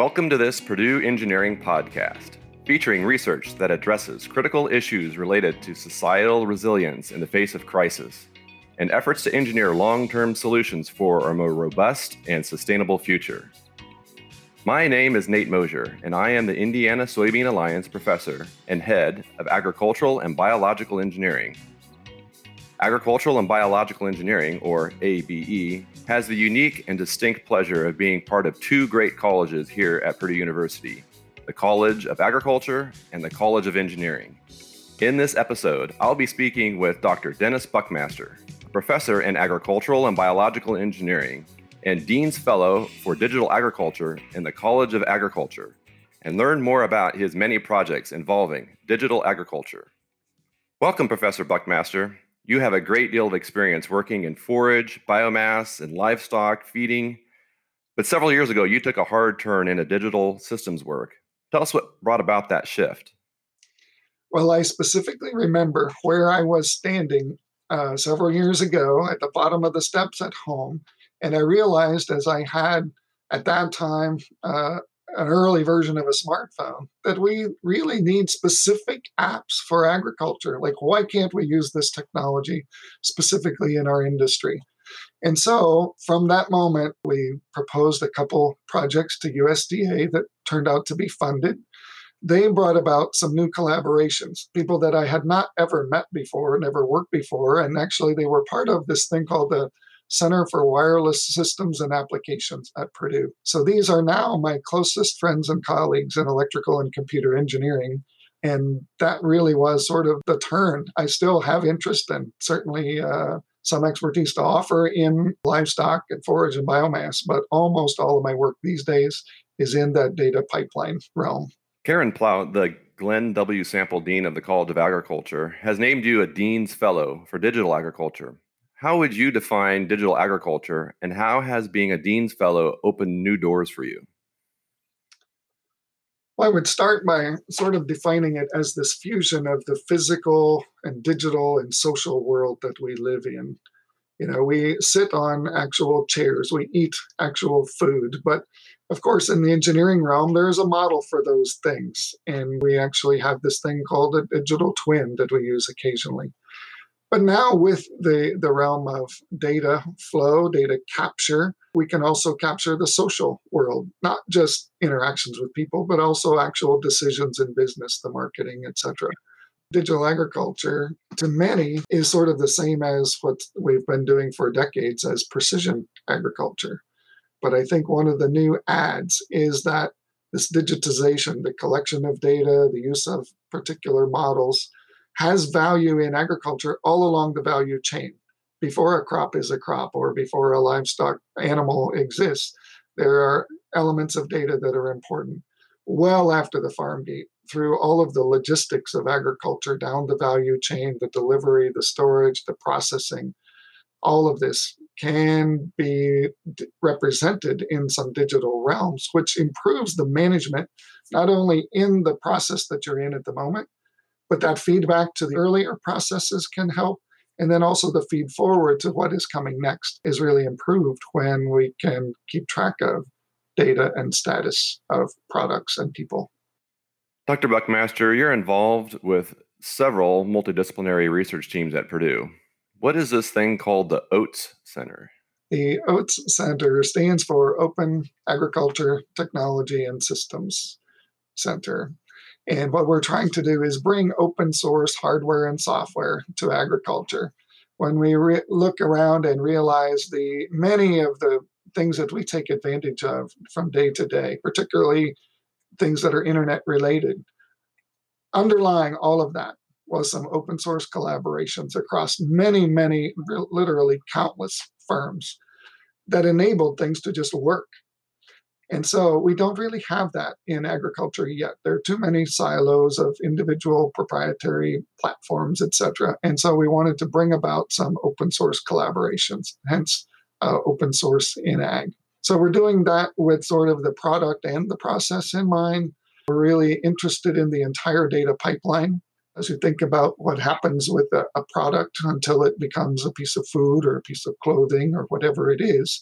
Welcome to this Purdue Engineering Podcast, featuring research that addresses critical issues related to societal resilience in the face of crisis and efforts to engineer long term solutions for a more robust and sustainable future. My name is Nate Mosier, and I am the Indiana Soybean Alliance professor and head of agricultural and biological engineering. Agricultural and Biological Engineering, or ABE, has the unique and distinct pleasure of being part of two great colleges here at Purdue University the College of Agriculture and the College of Engineering. In this episode, I'll be speaking with Dr. Dennis Buckmaster, professor in agricultural and biological engineering and Dean's Fellow for Digital Agriculture in the College of Agriculture, and learn more about his many projects involving digital agriculture. Welcome, Professor Buckmaster. You have a great deal of experience working in forage, biomass, and livestock feeding. But several years ago, you took a hard turn into digital systems work. Tell us what brought about that shift. Well, I specifically remember where I was standing uh, several years ago at the bottom of the steps at home. And I realized as I had at that time uh, an early version of a smartphone that we really need specific apps for agriculture. Like, why can't we use this technology specifically in our industry? And so from that moment, we proposed a couple projects to USDA that turned out to be funded. They brought about some new collaborations, people that I had not ever met before, never worked before. And actually, they were part of this thing called the Center for Wireless Systems and Applications at Purdue. So these are now my closest friends and colleagues in electrical and computer engineering. And that really was sort of the turn. I still have interest and certainly uh, some expertise to offer in livestock and forage and biomass, but almost all of my work these days is in that data pipeline realm. Karen Plaut, the Glenn W. Sample Dean of the College of Agriculture, has named you a Dean's Fellow for Digital Agriculture. How would you define digital agriculture, and how has being a Dean's Fellow opened new doors for you? Well, I would start by sort of defining it as this fusion of the physical and digital and social world that we live in. You know, we sit on actual chairs, we eat actual food, but of course, in the engineering realm, there is a model for those things. And we actually have this thing called a digital twin that we use occasionally. But now, with the, the realm of data flow, data capture, we can also capture the social world, not just interactions with people, but also actual decisions in business, the marketing, etc. Digital agriculture, to many, is sort of the same as what we've been doing for decades as precision agriculture. But I think one of the new ads is that this digitization, the collection of data, the use of particular models, has value in agriculture all along the value chain. Before a crop is a crop or before a livestock animal exists, there are elements of data that are important well after the farm gate through all of the logistics of agriculture down the value chain, the delivery, the storage, the processing. All of this can be represented in some digital realms, which improves the management, not only in the process that you're in at the moment, but that feedback to the earlier processes can help. And then also the feed forward to what is coming next is really improved when we can keep track of data and status of products and people. Dr. Buckmaster, you're involved with several multidisciplinary research teams at Purdue. What is this thing called the OATS Center? The OATS Center stands for Open Agriculture Technology and Systems Center. And what we're trying to do is bring open source hardware and software to agriculture. When we re- look around and realize the many of the things that we take advantage of from day to day, particularly things that are internet related, underlying all of that was some open source collaborations across many, many, literally countless firms that enabled things to just work and so we don't really have that in agriculture yet. There are too many silos of individual proprietary platforms, etc. And so we wanted to bring about some open source collaborations, hence uh, open source in ag. So we're doing that with sort of the product and the process in mind. We're really interested in the entire data pipeline as you think about what happens with a, a product until it becomes a piece of food or a piece of clothing or whatever it is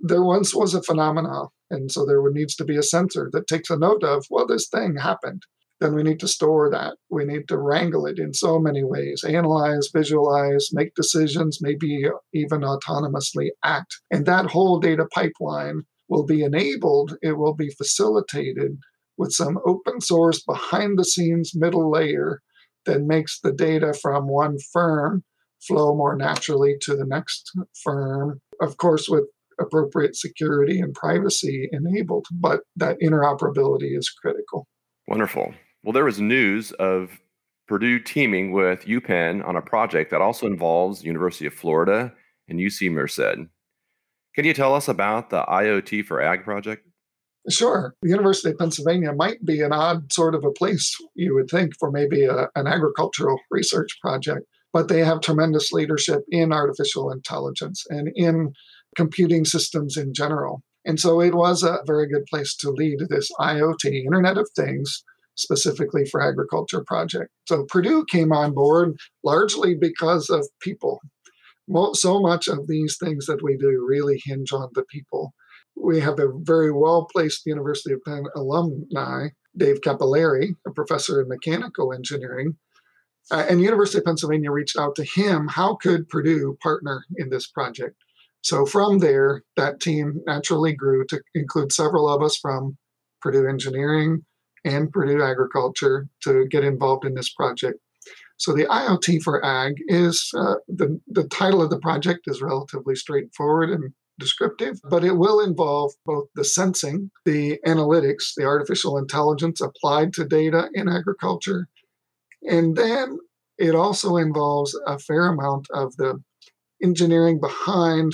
there once was a phenomenon. And so there needs to be a sensor that takes a note of, well, this thing happened. Then we need to store that. We need to wrangle it in so many ways analyze, visualize, make decisions, maybe even autonomously act. And that whole data pipeline will be enabled, it will be facilitated with some open source behind the scenes middle layer that makes the data from one firm flow more naturally to the next firm. Of course, with appropriate security and privacy enabled, but that interoperability is critical. Wonderful. Well, there was news of Purdue teaming with UPenn on a project that also involves University of Florida and UC Merced. Can you tell us about the IoT for Ag project? Sure. The University of Pennsylvania might be an odd sort of a place, you would think, for maybe a, an agricultural research project, but they have tremendous leadership in artificial intelligence and in computing systems in general. And so it was a very good place to lead this IoT, Internet of Things, specifically for agriculture project. So Purdue came on board largely because of people. So much of these things that we do really hinge on the people we have a very well placed University of Penn alumni, Dave Cappelleri, a professor in mechanical engineering. Uh, and University of Pennsylvania reached out to him. How could Purdue partner in this project? So from there, that team naturally grew to include several of us from Purdue Engineering and Purdue Agriculture to get involved in this project. So the IoT for Ag is uh, the the title of the project is relatively straightforward and descriptive, but it will involve both the sensing, the analytics, the artificial intelligence applied to data in agriculture, and then it also involves a fair amount of the engineering behind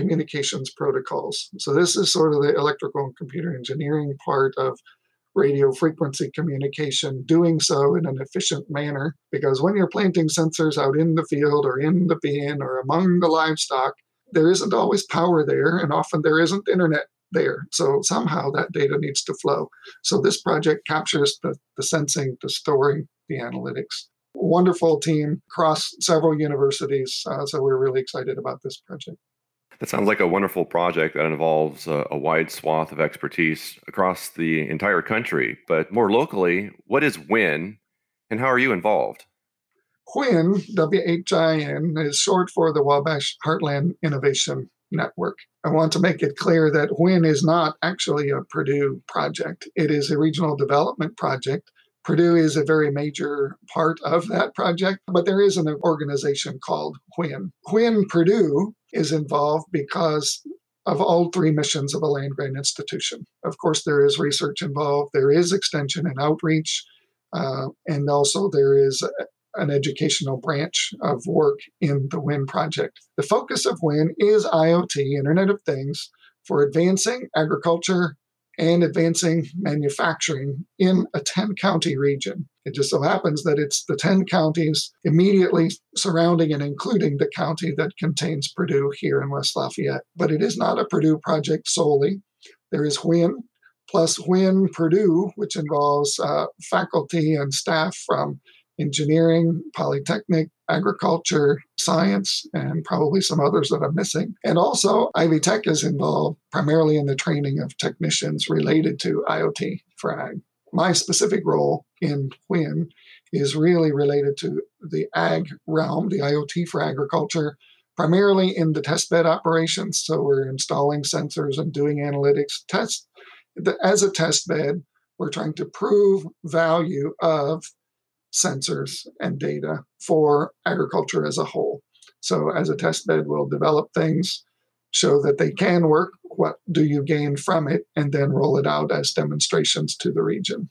communications protocols. So, this is sort of the electrical and computer engineering part of radio frequency communication, doing so in an efficient manner. Because when you're planting sensors out in the field or in the bin or among the livestock, there isn't always power there, and often there isn't internet there. So somehow that data needs to flow. So this project captures the, the sensing, the storing, the analytics. Wonderful team across several universities. Uh, so we're really excited about this project. That sounds like a wonderful project that involves a, a, wide swath of expertise across the entire country. But more locally, what is WHIN and how are you involved? WHIN, W H I N, is short for the Wabash Heartland Innovation Network. I want to make it clear that WHIN is not actually a Purdue project, it is a regional development project. Purdue is a very major part of that project, but there is an organization called WHIN. WHIN Purdue is involved because of all three missions of a land grant institution. Of course, there is research involved, there is extension and outreach, uh, and also there is an educational branch of work in the WHIN project. The focus of WHIN is IoT, Internet of Things, for advancing agriculture and advancing manufacturing in a 10 county region. It just so happens that it's the 10 counties immediately surrounding and including the county that contains Purdue here in West Lafayette. But it is not a Purdue project solely. There is WHIN plus WHIN Purdue, which involves uh, faculty and staff from engineering, polytechnic, agriculture, science, and probably some others that I'm missing. And also, Ivy Tech is involved primarily in the training of technicians related to IoT for ag. My specific role in WHIN is really related to the ag realm, the IoT for agriculture, primarily in the testbed operations. So we're installing sensors and doing analytics tests. As a test bed, we're trying to prove value of sensors and data for agriculture as a whole. So, as a test bed, we'll develop things, show that they can work. What do you gain from it? And then roll it out as demonstrations to the region.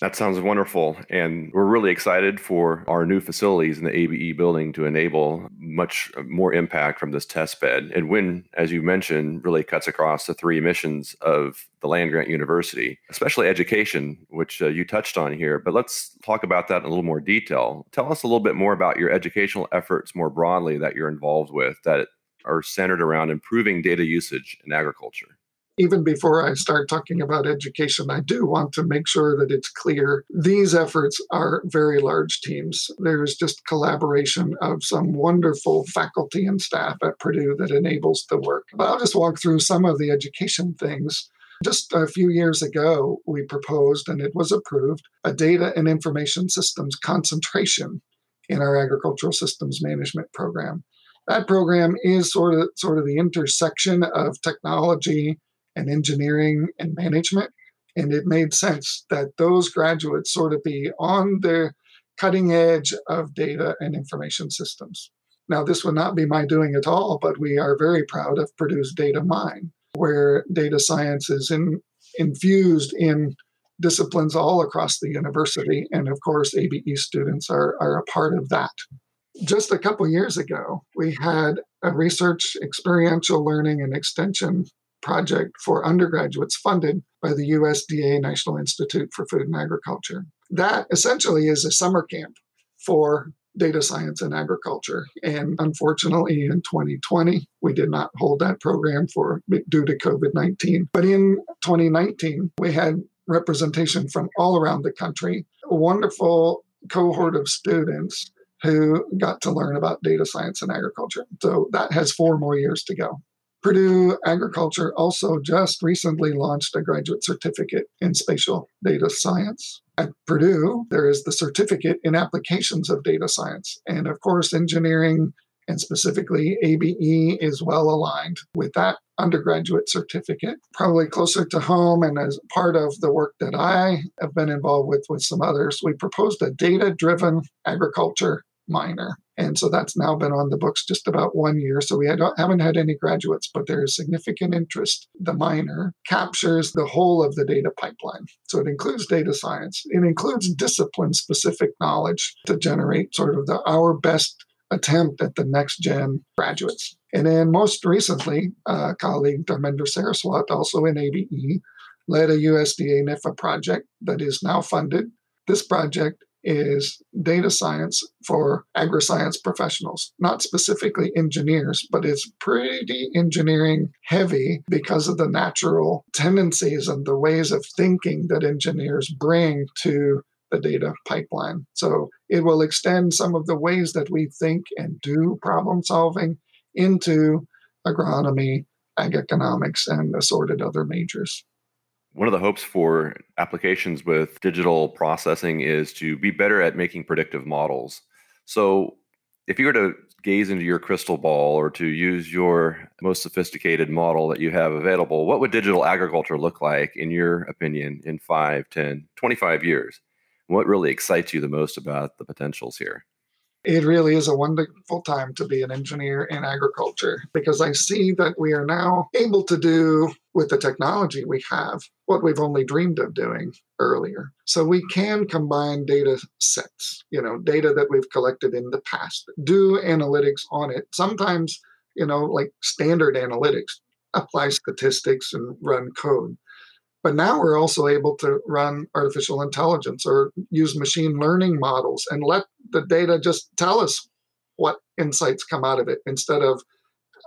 That sounds wonderful. And we're really excited for our new facilities in the ABE building to enable much more impact from this test bed. And WHIN, as you mentioned, really cuts across the three missions of the land grant university, especially education, which uh, you touched on here. But let's talk about that in a little more detail. Tell us a little bit more about your educational efforts more broadly that you're involved with that are centered around improving data usage in agriculture. Even before I start talking about education, I do want to make sure that it's clear these efforts are very large teams. There's just collaboration of some wonderful faculty and staff at Purdue that enables the work. But I'll just walk through some of the education things. Just a few years ago, we proposed and it was approved a data and information systems concentration in our agricultural systems management program. That program is sort of sort of the intersection of technology and engineering and management. And it made sense that those graduates sort of be on the cutting edge of data and information systems. Now, this would not be my doing at all, but we are very proud of Purdue's Data Mine, where data science is in, infused in disciplines all across the university. And of course, ABE students are, are a part of that. Just a couple years ago, we had a research, experiential learning, and extension project for undergraduates funded by the USDA National Institute for Food and Agriculture. That essentially is a summer camp for data science and agriculture. And unfortunately, in 2020, we did not hold that program for due to COVID 19. But in 2019, we had representation from all around the country, a wonderful cohort of students who got to learn about data science and agriculture. So that has four more years to go. Purdue Agriculture also just recently launched a graduate certificate in spatial data science. At Purdue, there is the certificate in applications of data science. And of course, engineering and specifically ABE is well aligned with that undergraduate certificate. Probably closer to home, and as part of the work that I have been involved with with some others, we proposed a data driven agriculture minor. And so that's now been on the books just about one year. So we had, haven't had any graduates, but there is significant interest. The minor captures the whole of the data pipeline. So it includes data science, it includes discipline specific knowledge to generate sort of the, our best attempt at the next gen graduates. And then most recently, uh, colleague Dharmendra Saraswat, also in ABE, led a USDA NIFA project that is now funded. This project is data science for agri-science professionals, not specifically engineers, but it's pretty engineering heavy because of the natural tendencies and the ways of thinking that engineers bring to the data pipeline. So it will extend some of the ways that we think and do problem solving into agronomy, ag economics, and assorted other majors. One of the hopes for applications with digital processing is to be better at making predictive models. So, if you were to gaze into your crystal ball or to use your most sophisticated model that you have available, what would digital agriculture look like, in your opinion, in 5, 10, 25 years? What really excites you the most about the potentials here? It really is a wonderful time to be an engineer in agriculture because I see that we are now able to do with the technology we have what we've only dreamed of doing earlier. So we can combine data sets, you know, data that we've collected in the past, do analytics on it. Sometimes, you know, like standard analytics, apply statistics and run code. But now we're also able to run artificial intelligence or use machine learning models and let the data just tell us what insights come out of it instead of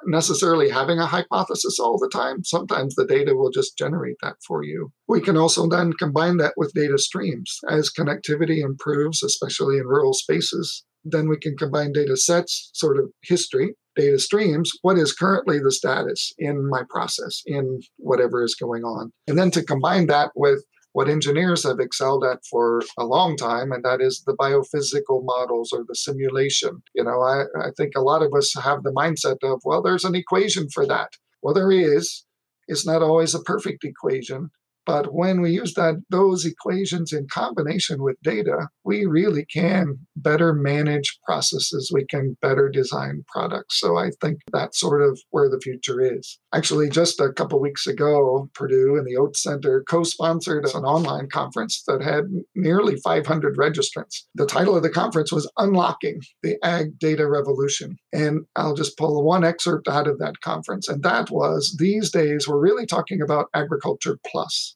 necessarily having a hypothesis all the time. Sometimes the data will just generate that for you. We can also then combine that with data streams as connectivity improves, especially in rural spaces. Then we can combine data sets, sort of history, data streams, what is currently the status in my process, in whatever is going on. And then to combine that with what engineers have excelled at for a long time, and that is the biophysical models or the simulation. You know, I, I think a lot of us have the mindset of, well, there's an equation for that. Well, there is. It's not always a perfect equation, but when we use that those equations in combination with data, we really can better manage processes. We can better design products. So I think that's sort of where the future is. Actually, just a couple weeks ago, Purdue and the OATS Center co-sponsored an online conference that had nearly 500 registrants. The title of the conference was Unlocking the Ag Data Revolution. And I'll just pull one excerpt out of that conference. And that was these days we're really talking about agriculture plus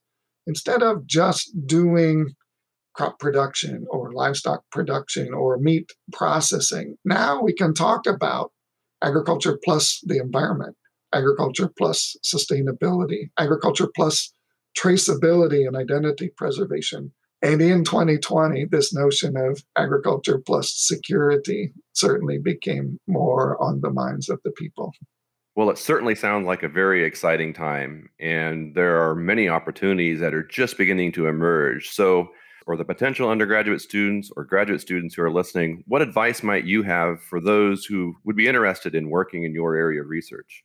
instead of just doing crop production or livestock production or meat processing, now we can talk about agriculture plus the environment. agriculture plus sustainability, agriculture plus traceability and identity preservation. And in 2020, this notion of agriculture plus security certainly became more on the minds of the people. Well, it certainly sounds like a very exciting time, and there are many opportunities that are just beginning to emerge. So, for the potential undergraduate students or graduate students who are listening, what advice might you have for those who would be interested in working in your area of research?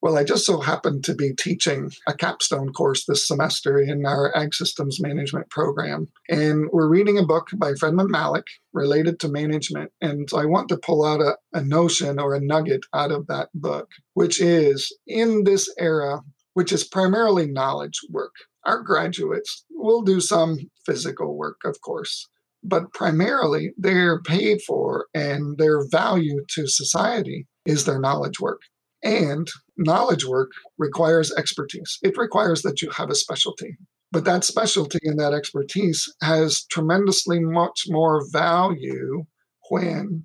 Well, I just so happened to be teaching a capstone course this semester in our Ag Systems Management program. And we're reading a book by Fredmund Malik related to management. And I want to pull out a, a notion or a nugget out of that book, which is in this era, which is primarily knowledge work, our graduates will do some physical work, of course, but primarily they're paid for and their value to society is their knowledge work. And knowledge work requires expertise. It requires that you have a specialty. But that specialty and that expertise has tremendously much more value when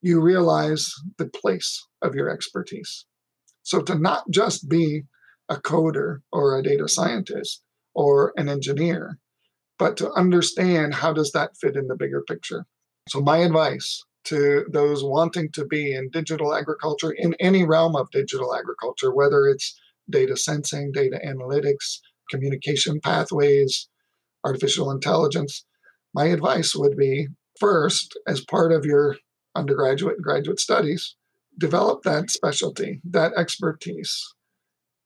you realize the place of your expertise. So to not just be a coder or a data scientist or an engineer, but to understand how does that fit in the bigger picture. So my advice to those wanting to be in digital agriculture in any realm of digital agriculture, whether it's data sensing, data analytics, communication pathways, artificial intelligence. My advice would be first, as part of your undergraduate and graduate studies, develop that specialty, that expertise,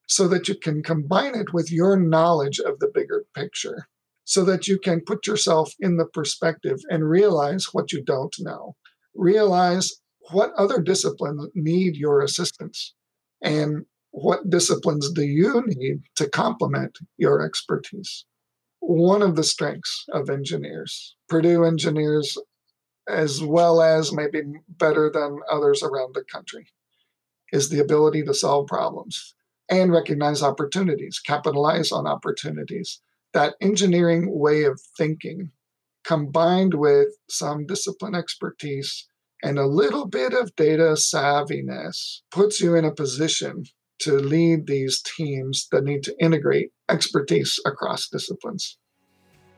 so that you can combine it with your knowledge of the bigger picture, so that you can put yourself in the perspective and realize what you don't know realize what other disciplines need your assistance and what disciplines do you need to complement your expertise. One of the strengths of engineers, Purdue engineers, as well as maybe better than others around the country, is the ability to solve problems and recognize opportunities, capitalize on opportunities. That engineering way of thinking combined with some discipline expertise and a little bit of data savviness puts you in a position to lead these teams that need to integrate expertise across disciplines.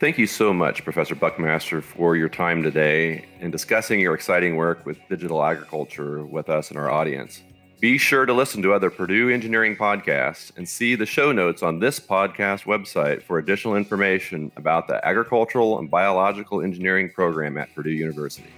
Thank you so much, Professor Buckmaster, for your time today and discussing your exciting work with digital agriculture with us and our audience. Be sure to listen to other Purdue Engineering podcasts and see the show notes on this podcast website for additional information about the Agricultural and Biological Engineering program at Purdue University.